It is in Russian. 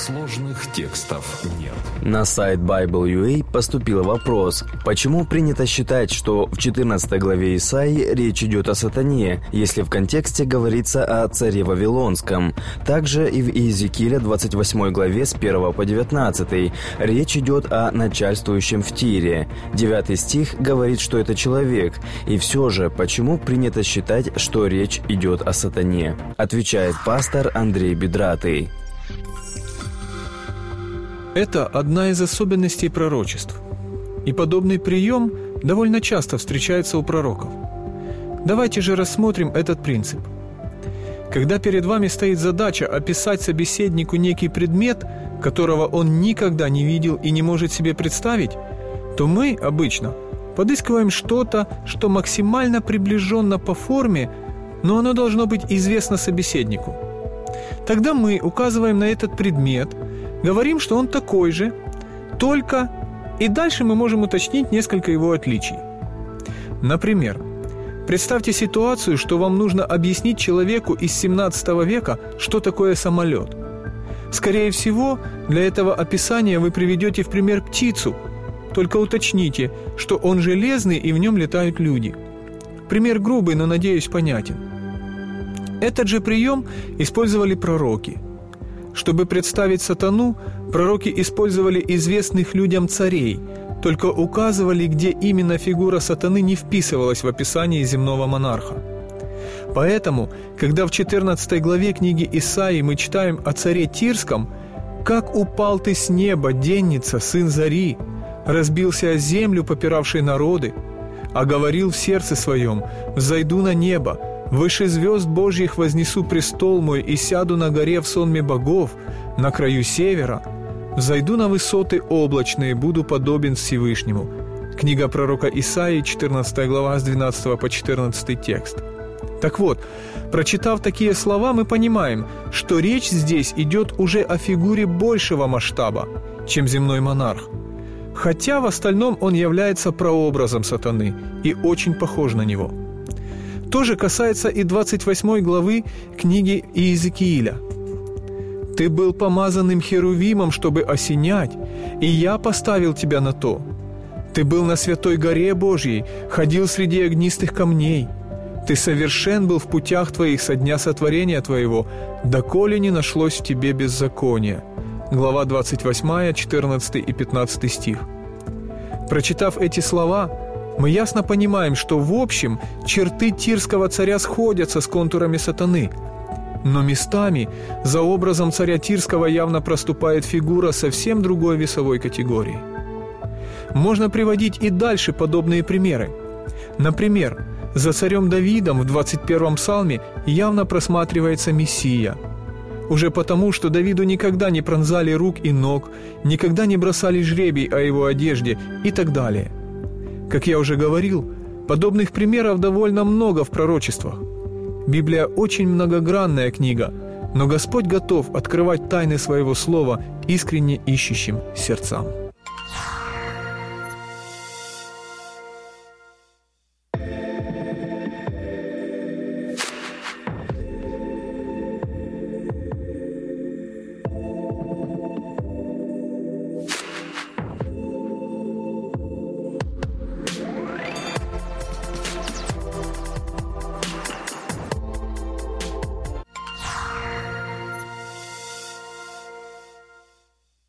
Сложных текстов нет. На сайт Bible.ua поступил вопрос, почему принято считать, что в 14 главе Исаии речь идет о сатане, если в контексте говорится о царе Вавилонском. Также и в Иезекииле 28 главе с 1 по 19 речь идет о начальствующем в Тире. 9 стих говорит, что это человек. И все же, почему принято считать, что речь идет о сатане? Отвечает пастор Андрей Бедратый. Это одна из особенностей пророчеств. И подобный прием довольно часто встречается у пророков. Давайте же рассмотрим этот принцип. Когда перед вами стоит задача описать собеседнику некий предмет, которого он никогда не видел и не может себе представить, то мы обычно подыскиваем что-то, что максимально приближенно по форме, но оно должно быть известно собеседнику. Тогда мы указываем на этот предмет – Говорим, что он такой же, только... И дальше мы можем уточнить несколько его отличий. Например, представьте ситуацию, что вам нужно объяснить человеку из 17 века, что такое самолет. Скорее всего, для этого описания вы приведете в пример птицу, только уточните, что он железный и в нем летают люди. Пример грубый, но, надеюсь, понятен. Этот же прием использовали пророки – чтобы представить сатану, пророки использовали известных людям царей, только указывали, где именно фигура сатаны не вписывалась в описание земного монарха. Поэтому, когда в 14 главе книги Исаии мы читаем о царе Тирском, «Как упал ты с неба, денница, сын Зари, разбился о землю, попиравший народы, а говорил в сердце своем, «Взойду на небо, Выше звезд Божьих вознесу престол мой и сяду на горе в сонме богов, на краю севера. Зайду на высоты облачные, буду подобен Всевышнему». Книга пророка Исаии, 14 глава, с 12 по 14 текст. Так вот, прочитав такие слова, мы понимаем, что речь здесь идет уже о фигуре большего масштаба, чем земной монарх. Хотя в остальном он является прообразом сатаны и очень похож на него – то же касается и 28 главы книги Иезекииля. «Ты был помазанным херувимом, чтобы осенять, и я поставил тебя на то. Ты был на святой горе Божьей, ходил среди огнистых камней. Ты совершен был в путях твоих со дня сотворения твоего, доколе не нашлось в тебе беззакония». Глава 28, 14 и 15 стих. Прочитав эти слова, мы ясно понимаем, что в общем черты тирского царя сходятся с контурами сатаны. Но местами за образом царя Тирского явно проступает фигура совсем другой весовой категории. Можно приводить и дальше подобные примеры. Например, за царем Давидом в 21 псалме явно просматривается Мессия. Уже потому, что Давиду никогда не пронзали рук и ног, никогда не бросали жребий о его одежде и так далее – как я уже говорил, подобных примеров довольно много в пророчествах. Библия очень многогранная книга, но Господь готов открывать тайны своего слова искренне ищущим сердцам.